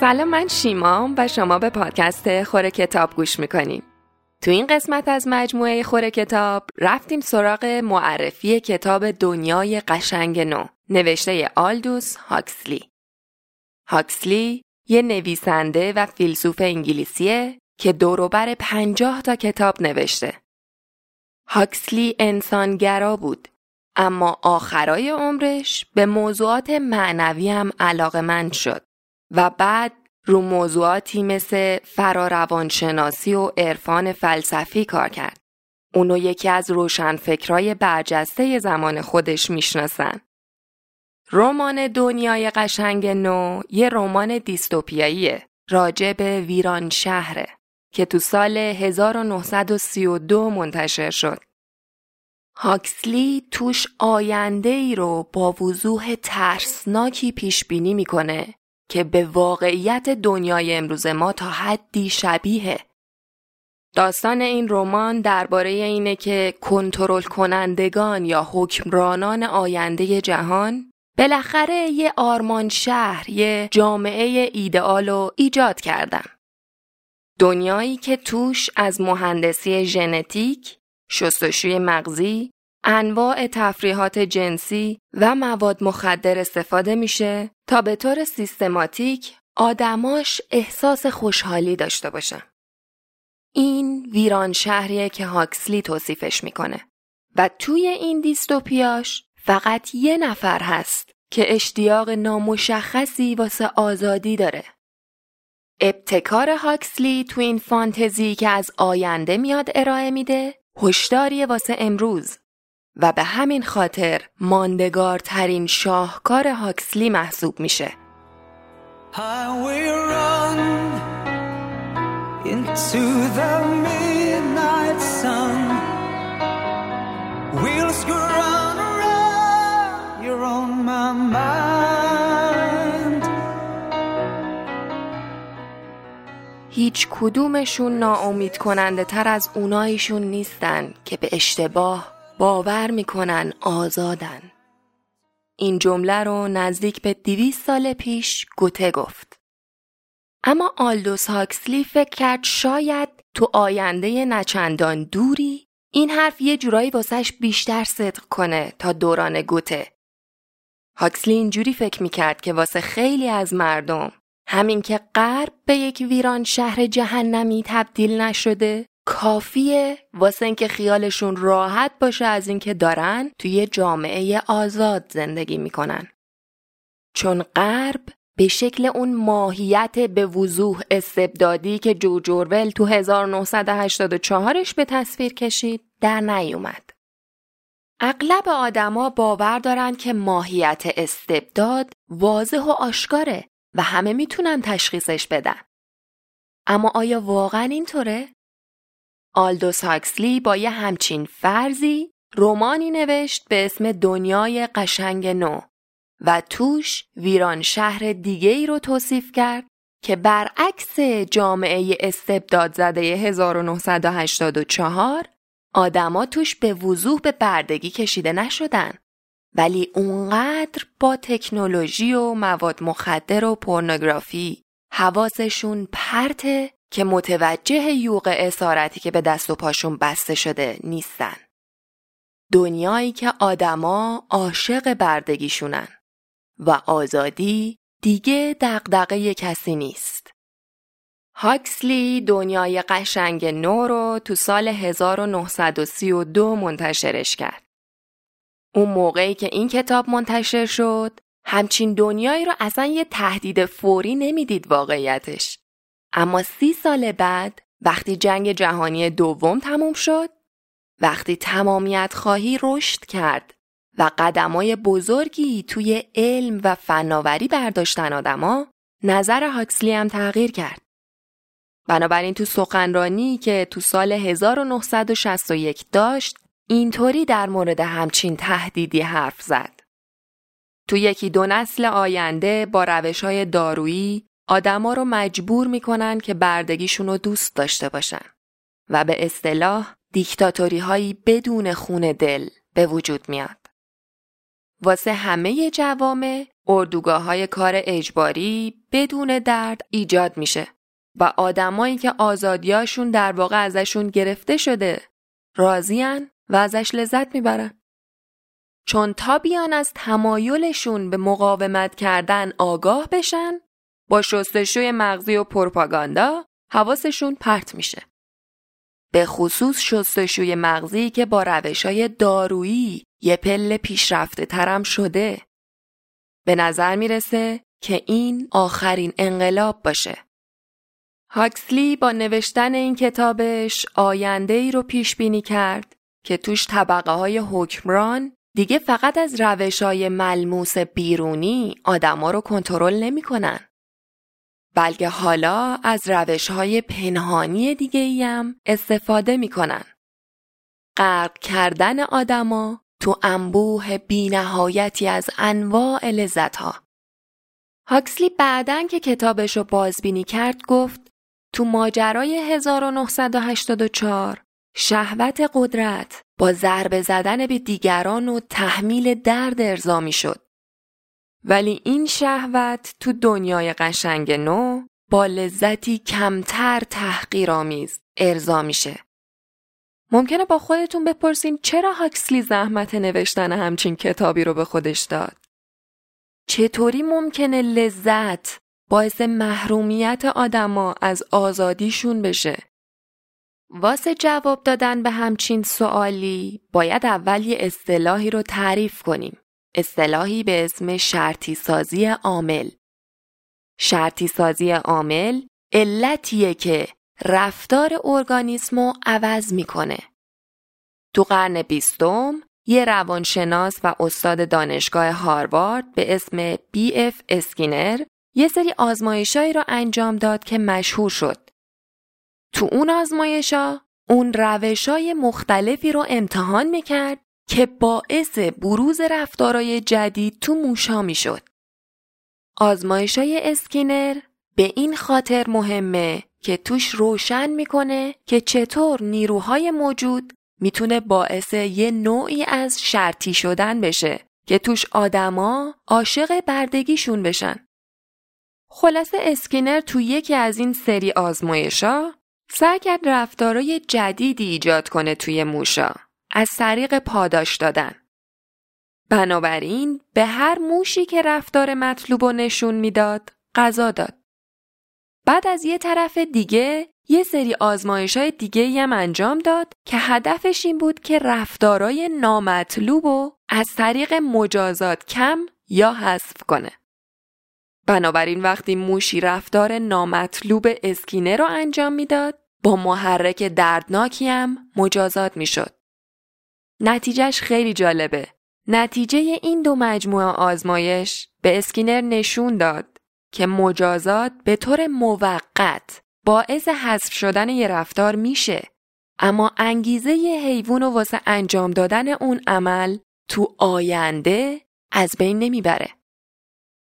سلام من شیمام و شما به پادکست خوره کتاب گوش می‌کنیم. تو این قسمت از مجموعه خوره کتاب رفتیم سراغ معرفی کتاب دنیای قشنگ نو نوشته آلدوس هاکسلی. هاکسلی یه نویسنده و فیلسوف انگلیسیه که دوروبر پنجاه تا کتاب نوشته. هاکسلی انسانگرا بود اما آخرای عمرش به موضوعات معنوی هم علاقمند شد و بعد رو موضوعاتی مثل فراروانشناسی و عرفان فلسفی کار کرد. اونو یکی از روشنفکرای برجسته زمان خودش می‌شناسن. رمان دنیای قشنگ نو یه رمان دیستوپیاییه راجع به ویران شهره که تو سال 1932 منتشر شد. هاکسلی توش آینده ای رو با وضوح ترسناکی پیش بینی می‌کنه که به واقعیت دنیای امروز ما تا حدی شبیه. داستان این رمان درباره اینه که کنترل کنندگان یا حکمرانان آینده جهان بالاخره یه آرمان شهر، یه جامعه ایدئال رو ایجاد کردن. دنیایی که توش از مهندسی ژنتیک، شستشوی مغزی، انواع تفریحات جنسی و مواد مخدر استفاده میشه تا به طور سیستماتیک آدماش احساس خوشحالی داشته باشن. این ویران شهریه که هاکسلی توصیفش می‌کنه و توی این دیستوپیاش فقط یه نفر هست که اشتیاق نامشخصی واسه آزادی داره. ابتکار هاکسلی تو این فانتزی که از آینده میاد ارائه میده هشداری واسه امروز و به همین خاطر ماندگارترین شاهکار هاکسلی محسوب میشه. هیچ کدومشون ناامید کننده تر از اونایشون نیستن که به اشتباه باور می‌کنن آزادن. این جمله رو نزدیک به دیویس سال پیش گوته گفت. اما آلدوس هاکسلی فکر کرد شاید تو آینده نچندان دوری این حرف یه جورایی واسش بیشتر صدق کنه تا دوران گوته. هاکسلی اینجوری فکر می‌کرد که واسه خیلی از مردم همین که غرب به یک ویران شهر جهنمی تبدیل نشده کافیه واسه اینکه خیالشون راحت باشه از اینکه دارن توی جامعه آزاد زندگی می‌کنن. چون غرب به شکل اون ماهیت به وضوح استبدادی که جو جورول تو 1984ش به تصویر کشید در نیومد. اغلب آدما باور دارن که ماهیت استبداد واضح و آشکاره و همه می‌تونن تشخیصش بدن. اما آیا واقعا اینطوره؟ آلدوس هاکسلی با یه همچین فرضی رومانی نوشت به اسم دنیای قشنگ نو و توش ویران شهر دیگه ای رو توصیف کرد که برعکس جامعه استبداد زده 1984 آدما توش به وضوح به بردگی کشیده نشدن. ولی اونقدر با تکنولوژی و مواد مخدر و پورنوگرافی حواسشون پرته که متوجه یوق اسارتی که به دست و پاشون بسته شده نیستن. دنیایی که آدما عاشق بردگیشونن و آزادی دیگه دقدقه کسی نیست. هاکسلی دنیای قشنگ نو رو تو سال 1932 منتشرش کرد. اون موقعی که این کتاب منتشر شد همچین دنیایی رو اصلا یه تهدید فوری نمی‌دید واقعیتش. اما سی سال بعد وقتی جنگ جهانی دوم تموم شد وقتی تمامیت خواهی رشد کرد و قدمای بزرگی توی علم و فناوری برداشتن آدما نظر هاکسلی هم تغییر کرد. بنابراین تو سخنرانی که تو سال 1961 داشت اینطوری در مورد همچین تهدیدی حرف زد. تو یکی دو نسل آینده با روش های دارویی آدما رو مجبور می‌کنن که بردگیشون رو دوست داشته باشن و به اصطلاح دیکتاتوری هایی بدون خون دل به وجود میاد. واسه همه جوامع اردوگاه های کار اجباری بدون درد ایجاد میشه و آدمایی که آزادیاشون در واقع ازشون گرفته شده راضیان و ازش لذت می‌برن. چون تا بیان از تمایلشون به مقاومت کردن آگاه بشن با شستشوی مغزی و پروپاگاندا حواسشون پرت میشه. به خصوص شستشوی مغزی که با روش های دارویی یه پله پیشرفته ترم شده. به نظر می‌رسه که این آخرین انقلاب باشه. هاکسلی با نوشتن این کتابش آینده ای رو پیش بینی کرد که توش طبقه های حکمران دیگه فقط از روش های ملموس بیرونی آدما رو کنترل نمی‌کنن. بلکه حالا از روش های پنهانی دیگه ایم استفاده می‌کنن. غرق کردن آدما تو انبوه بینهایتی از انواع لذت ها. هاکسلی بعدن که کتابش رو بازبینی کرد گفت تو ماجرای 1984 شهوت قدرت با ضربه زدن به دیگران و تحمیل درد ارضا می شد. ولی این شهوت تو دنیای قشنگ نو با لذتی کمتر تحقیرآمیز ارضا میشه. ممکنه با خودتون بپرسین چرا هاکسلی زحمت نوشتن همچین کتابی رو به خودش داد؟ چطوری ممکنه لذت باعث محرومیت آدما از آزادیشون بشه؟ واسه جواب دادن به همچین سوالی باید اول یه اصطلاحی رو تعریف کنیم. اصطلاحی به اسم شرطی سازی عامل. شرطی سازی عامل علتیه که رفتار ارگانیسمو عوض می‌کنه. تو قرن بیستم یه روانشناس و استاد دانشگاه هاروارد به اسم بی اف اسکینر یه سری آزمایشایی رو انجام داد که مشهور شد. تو اون آزمایشا اون روشای مختلفی رو امتحان می‌کرد که باعث بروز رفتارای جدید تو موشا می‌شد. آزمایشای اسکینر به این خاطر مهمه که توش روشن می‌کنه که چطور نیروهای موجود می‌تونه باعث یه نوعی از شرطی شدن بشه که توش آدما عاشق بردگیشون بشن. خلاصه اسکینر تو یکی از این سری آزمایشا سعی کرد رفتارای جدیدی ایجاد کنه توی موشا از طریق پاداش دادن. بنابراین به هر موشی که رفتار مطلوب و نشون می‌داد غذا داد. بعد از یه طرف دیگه یه سری آزمایش های دیگه هم انجام داد که هدفش این بود که رفتارای نامطلوب و از طریق مجازات کم یا حذف کنه. بنابراین وقتی موشی رفتار نامطلوب اسکینه رو انجام می‌داد با محرک دردناکی هم مجازات می‌شد. نتیجهش خیلی جالبه. نتیجه این دو مجموعه آزمایش به اسکینر نشون داد که مجازات به طور موقت باعث حذف شدن یه رفتار میشه اما انگیزه یه حیوان و واسه انجام دادن اون عمل تو آینده از بین نمی‌بره.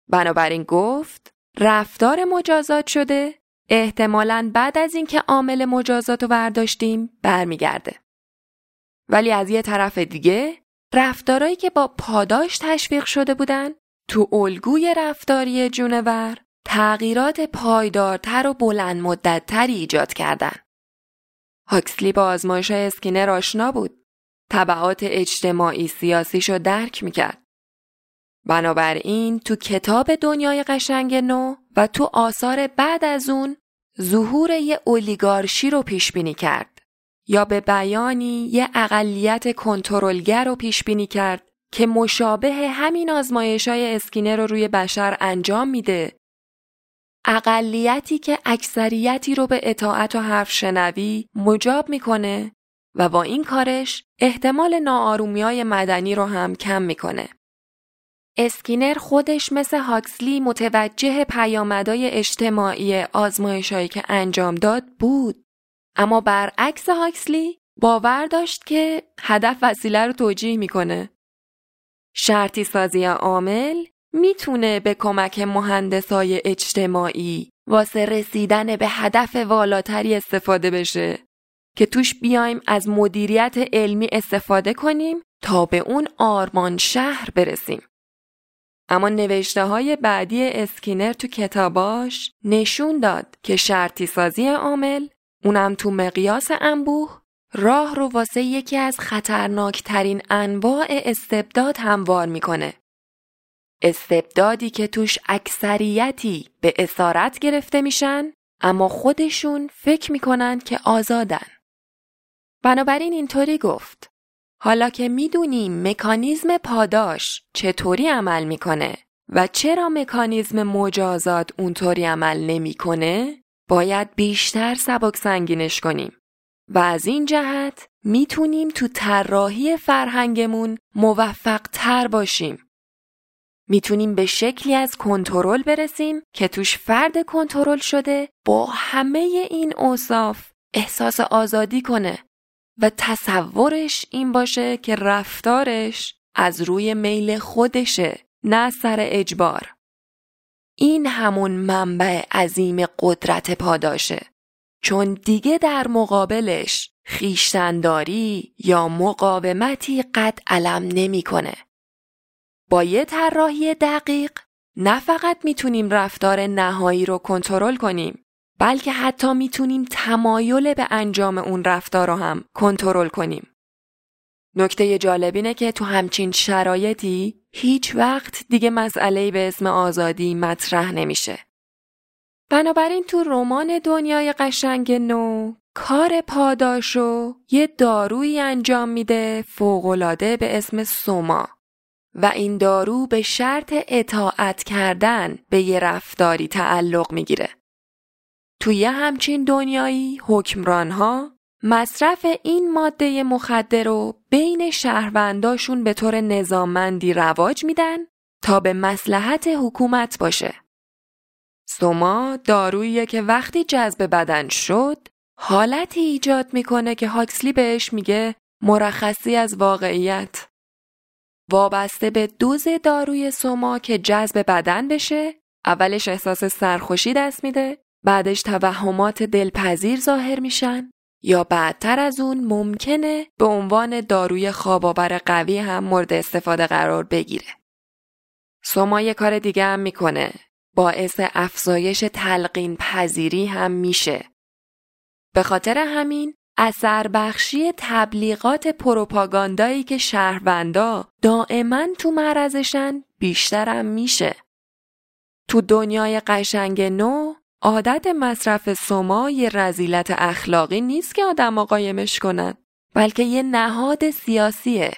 بنابراین گفت رفتار مجازات شده احتمالا بعد از اینکه عامل مجازات رو برداشتیم برمیگرده. ولی از یه طرف دیگه رفتارهایی که با پاداش تشویق شده بودن تو الگوی رفتاری جونور تغییرات پایدارتر و بلند مدتتری ایجاد کردن. هاکسلی با آزمایش اسکینر آشنا بود. تبعات اجتماعی سیاسیشو درک می‌کرد. بنابراین تو کتاب دنیای قشنگ نو و تو آثار بعد از اون ظهور یه اولیگارشی رو پیش بینی کرد یا به بیانی یه اقلیت کنترلگر رو پیش بینی کرد که مشابه همین آزمایش های اسکینر رو روی بشر انجام میده اقلیتی که اکثریتی رو به اطاعت و حرف شنوی مجاب می‌کنه و با این کارش احتمال ناآرومی های مدنی رو هم کم می‌کنه. اسکینر خودش مثل هاکسلی متوجه پیامدهای اجتماعی آزمایشهایی که انجام داد بود. اما برعکس هاکسلی باور داشت که هدف وسیله رو توجیه می‌کنه. شرطی سازی عامل می‌تونه به کمک مهندسای اجتماعی واسه رسیدن به هدف والاتری استفاده بشه که توش بیایم از مدیریت علمی استفاده کنیم تا به اون آرمان شهر برسیم. اما نوشته های بعدی اسکینر تو کتاباش نشون داد که شرطی سازی عامل اونم تو مقیاس انبوه راه رو واسه یکی از خطرناکترین انواع استبداد هموار می‌کنه. استبدادی که توش اکثریتی به اسارت گرفته میشن اما خودشون فکر می‌کنن که آزادن. بنابراین اینطوری گفت حالا که می‌دونیم مکانیزم پاداش چطوری عمل می‌کنه و چرا مکانیزم مجازات اونطوری عمل نمی‌کنه باید بیشتر سبک سنگینش کنیم و از این جهت می‌تونیم تو طراحی فرهنگمون موفق تر باشیم. می‌تونیم به شکلی از کنترل برسیم که توش فرد کنترل شده با همه این اوصاف احساس آزادی کنه و تصورش این باشه که رفتارش از روی میل خودشه نه سر اجبار. این همون منبع عظیم قدرت پاداشه. چون دیگه در مقابلش خیشتنداری یا مقاومتی قد علم نمی‌کنه. با یه طراحی دقیق نه فقط می‌تونیم رفتار نهایی رو کنترل کنیم بلکه حتی می‌تونیم تمایل به انجام اون رفتار رو هم کنترل کنیم. نکته جالب اینه که تو همچین شرایطی هیچ وقت دیگه مسئله به اسم آزادی مطرح نمیشه. بنابراین تو رمان دنیای قشنگ نو کار پاداشو یه دارویی انجام میده فوقالعاده به اسم سوما و این دارو به شرط اطاعت کردن به یه رفتاری تعلق می‌گیره. توی همچین دنیایی حکمرانها مصرف این ماده مخدر رو بین شهرونداشون به طور نظاممندی رواج میدن تا به مسلحت حکومت باشه. سوما داروییه که وقتی جذب بدن شد حالتی ایجاد می‌کنه که هاکسلی بهش میگه مرخصی از واقعیت. وابسته به دوز داروی سوما که جذب بدن بشه اولش احساس سرخوشی دست میده بعدش توهمات دلپذیر ظاهر میشن یا بعدتر از اون ممکنه به عنوان داروی خواباور قوی هم مورد استفاده قرار بگیره. سوما یه کار دیگه هم می‌کنه باعث افزایش تلقین پذیری هم میشه. به خاطر همین اثر بخشی تبلیغات پروپاگاندایی که شهروندا دائما تو معرضشن بیشترم میشه. تو دنیای قشنگ نو عادت مصرف سوما یه رزیلت اخلاقی نیست که آدم قایمش کنن بلکه یه نهاد سیاسیه.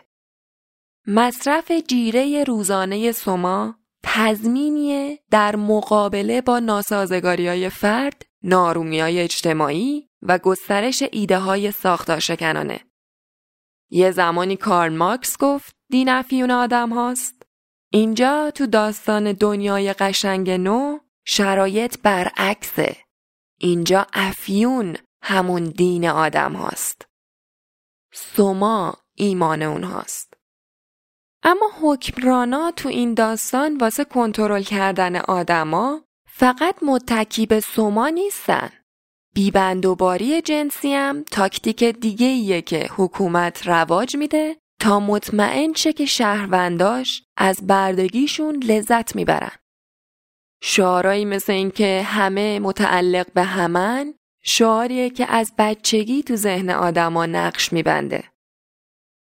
مصرف جیره روزانه سوما تضمینیه در مقابله با ناسازگاری های فرد، نارومی های اجتماعی و گسترش ایده های ساختارشکنانه. یه زمانی کارل ماکس گفت دین افیون آدم هاست. اینجا تو داستان دنیای قشنگ نو شرایط برعکسه. اینجا افیون همون دین آدم هاست. سوما ایمان اونهاست. اما حکمرانا تو این داستان واسه کنترل کردن آدما فقط متکی به سوما نیستن. بیبندوباری جنسی هم تاکتیک دیگه ایه که حکومت رواج میده تا مطمئن شه که شهرونداش از بردگیشون لذت می‌برن. شعارایی مثل اینکه همه متعلق به همن شعاریه که از بچگی تو ذهن آدما نقش میبنده.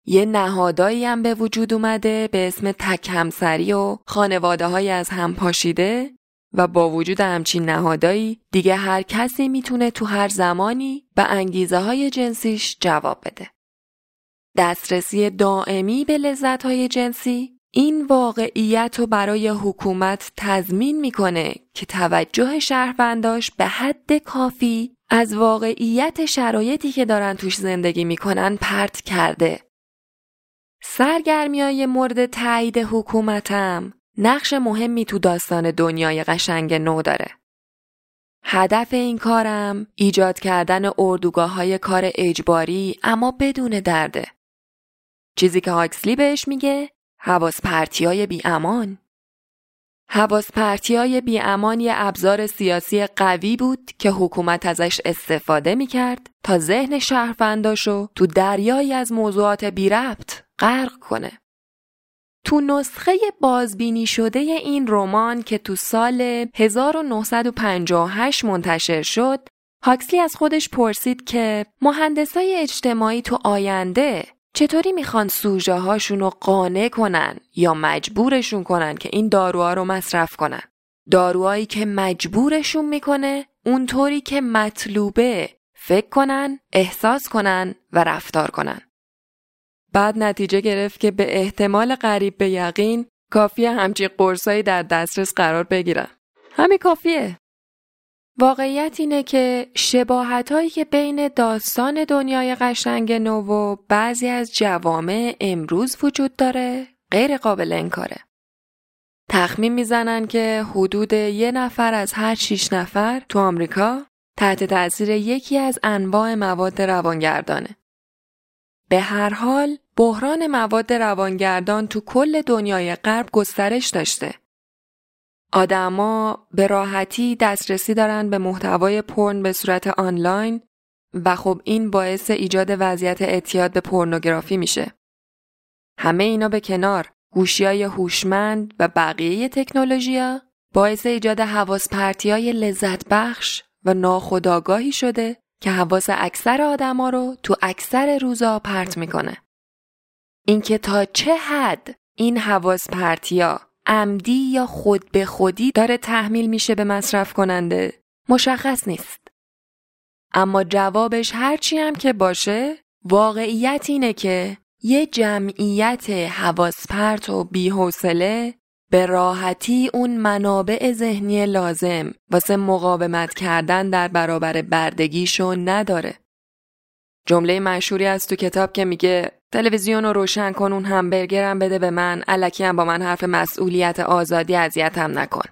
یه نهادایی هم به وجود اومده به اسم تک همسری و خانواده های از هم پاشیده و با وجود همچین نهادایی دیگه هر کسی می‌تونه تو هر زمانی به انگیزه های جنسیش جواب بده. دسترسی دائمی به لذت های جنسی این واقعیت رو برای حکومت تضمین می‌کنه که توجه شهرونداش به حد کافی از واقعیت شرایطی که دارن توش زندگی می‌کنن پرت کرده سرگرمی های مورد تایید حکومتم نقش مهمی تو داستان دنیای قشنگ نو داره. هدف این کارم ایجاد کردن اردوگاه های کار اجباری اما بدون درده. چیزی که هاکسلی بهش میگه حواس پرتی های بی امان. حواس پرتی های بی امان یه ابزار سیاسی قوی بود که حکومت ازش استفاده می‌کرد تا ذهن شهرونداشو تو دریایی از موضوعات بی ربط غرق کنه. تو نسخه بازبینی شده این رمان که تو سال 1958 منتشر شد، هاکسلی از خودش پرسید که مهندسای اجتماعی تو آینده چطوری می‌خوان سوژه هاشون رو قانع کنن یا مجبورشون کنن که این داروها رو مصرف کنن. داروهایی که مجبورشون می‌کنه اونطوری که مطلوبه فکر کنن، احساس کنن و رفتار کنن. بعد نتیجه گرفت که به احتمال قریب به یقین کافیه همچین قرصایی در دسترس قرار بگیرن. همین کافیه. واقعیت اینه که شباهت هایی که بین داستان دنیای قشنگ نو و بعضی از جوامع امروز وجود داره غیر قابل انکاره. تخمین می‌زنن که حدود یه نفر از هر شیش نفر تو آمریکا تحت تاثیر یکی از انواع مواد روانگردانه. به هر حال بحران مواد روانگردان تو کل دنیای غرب گسترش داشته. آدما به راحتی دسترسی دارن به محتوای پرن به صورت آنلاین و خب این باعث ایجاد وضعیت اعتیاد به پورنوگرافی میشه. همه اینا به کنار گوشی هوشمند و بقیه تکنولوژیا باعث ایجاد حواس های لذت بخش و ناخودآگاهی شده که حواس اکثر آدما رو تو اکثر روزا پرت می‌کنه. اینکه تا چه حد این حواس عمدی یا خود به خودی داره تحمیل میشه به مصرف کننده مشخص نیست. اما جوابش هرچی هم که باشه واقعیت اینه که یه جمعیت حواس پرت و بیحوصله به راحتی اون منابع ذهنی لازم واسه مقاومت کردن در برابر بردگیشو نداره. جمله مشهوری از تو کتاب که میگه تلویزیون رو روشن کن اون همبرگرم بده به من علکی هم با من حرف مسئولیت آزادی اذیتم نکن.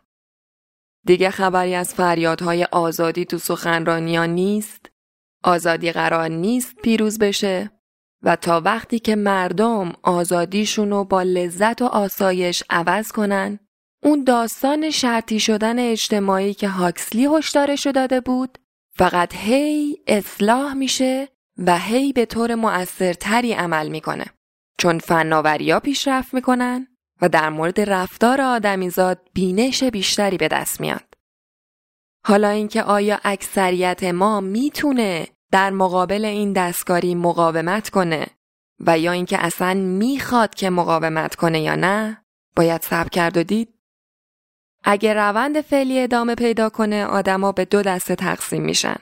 دیگه خبری از فریادهای آزادی تو سخنرانیان نیست. آزادی قرار نیست پیروز بشه و تا وقتی که مردم آزادیشون رو با لذت و آسایش عوض کنن اون داستان شرطی شدن اجتماعی که هاکسلی هشدارشو داده بود فقط هی اصلاح میشه و هی به طور مؤثرتری عمل می‌کنه. چون فناوریا پیشرفت می‌کنن و در مورد رفتار آدمیزاد بینش بیشتری به دست میاد. حالا اینکه آیا اکثریت ما می‌تونه در مقابل این دستکاری مقاومت کنه و یا اینکه اصلا می‌خواد که مقاومت کنه یا نه باید صبر کرد و دید. اگه روند فعلی ادامه پیدا کنه آدما به دو دسته تقسیم میشن.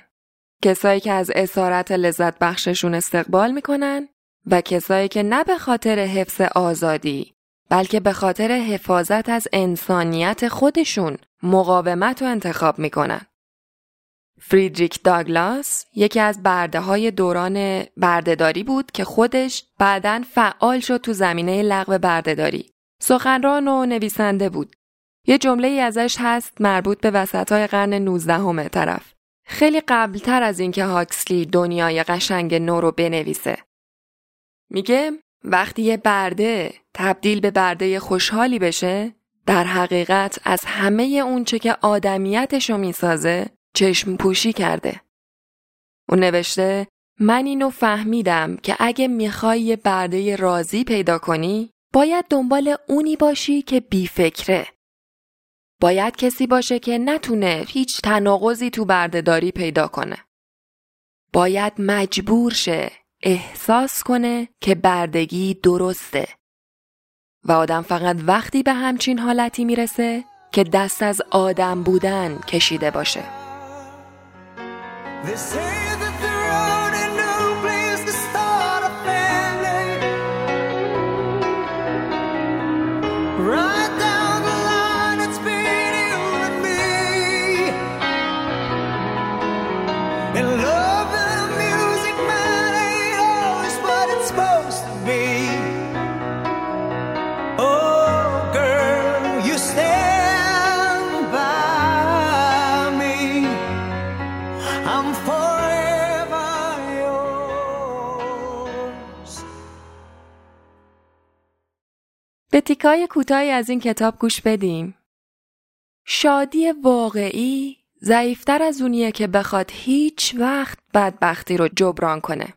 کسایی که از اسارت لذت بخششون استقبال می‌کنن و کسایی که نه به خاطر حفظ آزادی بلکه به خاطر حفاظت از انسانیت خودشون مقاومت رو انتخاب می‌کنن. فریدریک داگلاس یکی از برده های دوران بردهداری بود که خودش بعدا فعال شد تو زمینه لغو بردهداری. سخنران و نویسنده بود. یه جمله ازش هست مربوط به وسط های قرن 19 همه طرف. خیلی قبلتر از اینکه هاکسلی دنیای قشنگ نو رو بنویسه. میگه وقتی یه برده تبدیل به برده خوشحالی بشه در حقیقت از همه اونچه که آدمیتشو می‌سازه چشم پوشی کرده. اون نوشته من اینو فهمیدم که اگه می‌خوای یه برده راضی پیدا کنی باید دنبال اونی باشی که بیفکره. باید کسی باشه که نتونه هیچ تناقضی تو بردهداری پیدا کنه. باید مجبور شه احساس کنه که بردگی درسته. و آدم فقط وقتی به همچین حالتی می‌رسه که دست از آدم بودن کشیده باشه. به تیکای کوتاهی از این کتاب گوش بدیم. شادی واقعی ضعیفتر از اونیه که بخواد هیچ وقت بدبختی رو جبران کنه.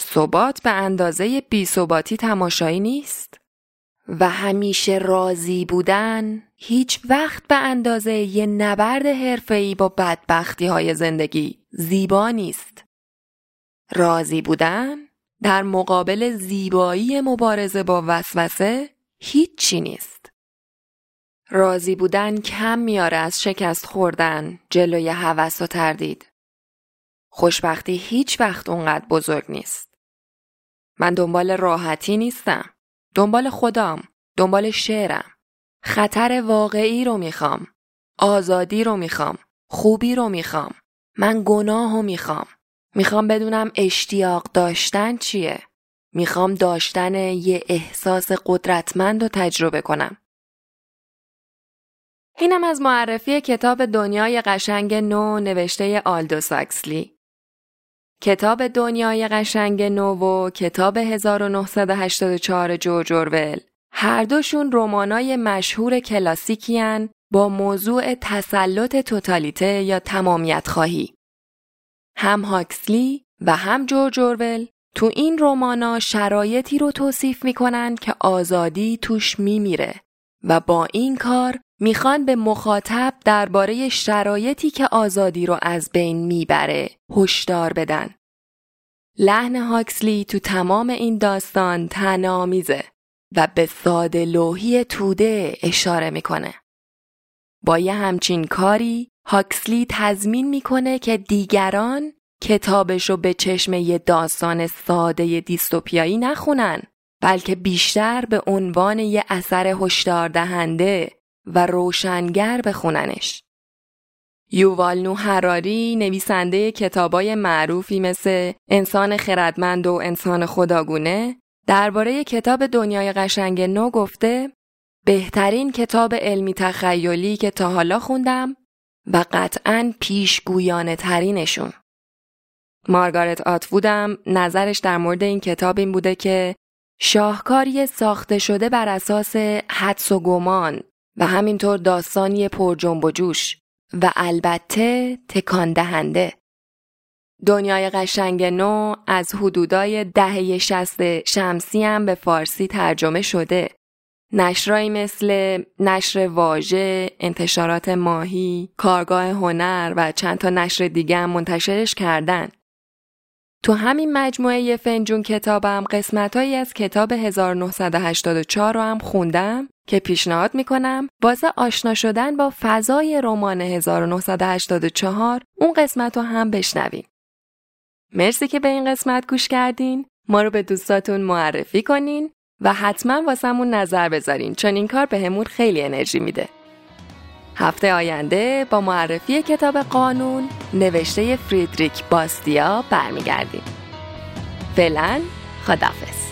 ثبات به اندازه بیثباتی تماشایی نیست و همیشه راضی بودن هیچ وقت به اندازه یه نبرد حرفه‌ای با بدبختی های زندگی زیبا نیست. راضی بودن در مقابل زیبایی مبارزه با وسوسه هیچی نیست. راضی بودن کم میاره از شکست خوردن جلوی هوس و تردید. خوشبختی هیچ وقت اونقدر بزرگ نیست. من دنبال راحتی نیستم. دنبال خودم. دنبال شعرم. خطر واقعی رو می‌خوام. آزادی رو می‌خوام. خوبی رو می‌خوام. من گناه رو می‌خوام. می‌خوام بدونم اشتیاق داشتن چیه. می‌خوام داشتن یه احساس قدرتمند رو تجربه کنم. اینم از معرفی کتاب دنیای قشنگ نو نوشته آلدو ساکسلی. کتاب دنیای قشنگ نو و کتاب 1984 جورج اورول هر دوشون رمانای مشهور کلاسیکیان با موضوع تسلط توتالیته یا تمامیت خواهی. هم هاکسلی و هم جورج اورول تو این رمانا شرایطی رو توصیف می‌کنن که آزادی توش میمیره و با این کار می‌خوان به مخاطب درباره شرایطی که آزادی رو از بین می‌بره هشدار بدن. لحن هاکسلی تو تمام این داستان تنامیزه و به ساده لوحی توده اشاره می‌کنه. با یه همچین کاری هاکسلی تضمین می‌کنه که دیگران کتابش رو به چشم یه داستان ساده دیستوپیایی نخونن بلکه بیشتر به عنوان یه اثر هشدار دهنده و روشنگر بخوننش. یووال نو هراری نویسنده کتابای معروفی مثل انسان خردمند و انسان خداگونه درباره کتاب دنیای قشنگ نو گفته بهترین کتاب علمی تخیلی که تا حالا خوندم و قطعا پیشگویانه ترینشون. مارگارت آتوودم نظرش در مورد این کتاب این بوده که شاهکاری ساخته شده بر اساس حدس و گمان و همینطور داستانی پر جنب و جوش و البته تکان دهنده. دنیای قشنگ نو از حدودای دهه شست شمسی هم به فارسی ترجمه شده. نشرایی مثل نشر واژه، انتشارات ماهی، کارگاه هنر و چند تا نشر دیگه هم منتشرش کردن. تو همین مجموعه فنجون کتابم قسمتهایی از کتاب 1984 رو هم خوندم که پیشنهاد می‌کنم واسه آشنا شدن با فضای رمان 1984 اون قسمت رو هم بشنویم. مرسی که به این قسمت گوش کردین. ما رو به دوستاتون معرفی کنین و حتما واسمون نظر بذارین چون این کار به خیلی انرژی میده. هفته آینده با معرفی کتاب قانون نوشته فریدریک باستیا برمیگردیم. فعلا خدافز.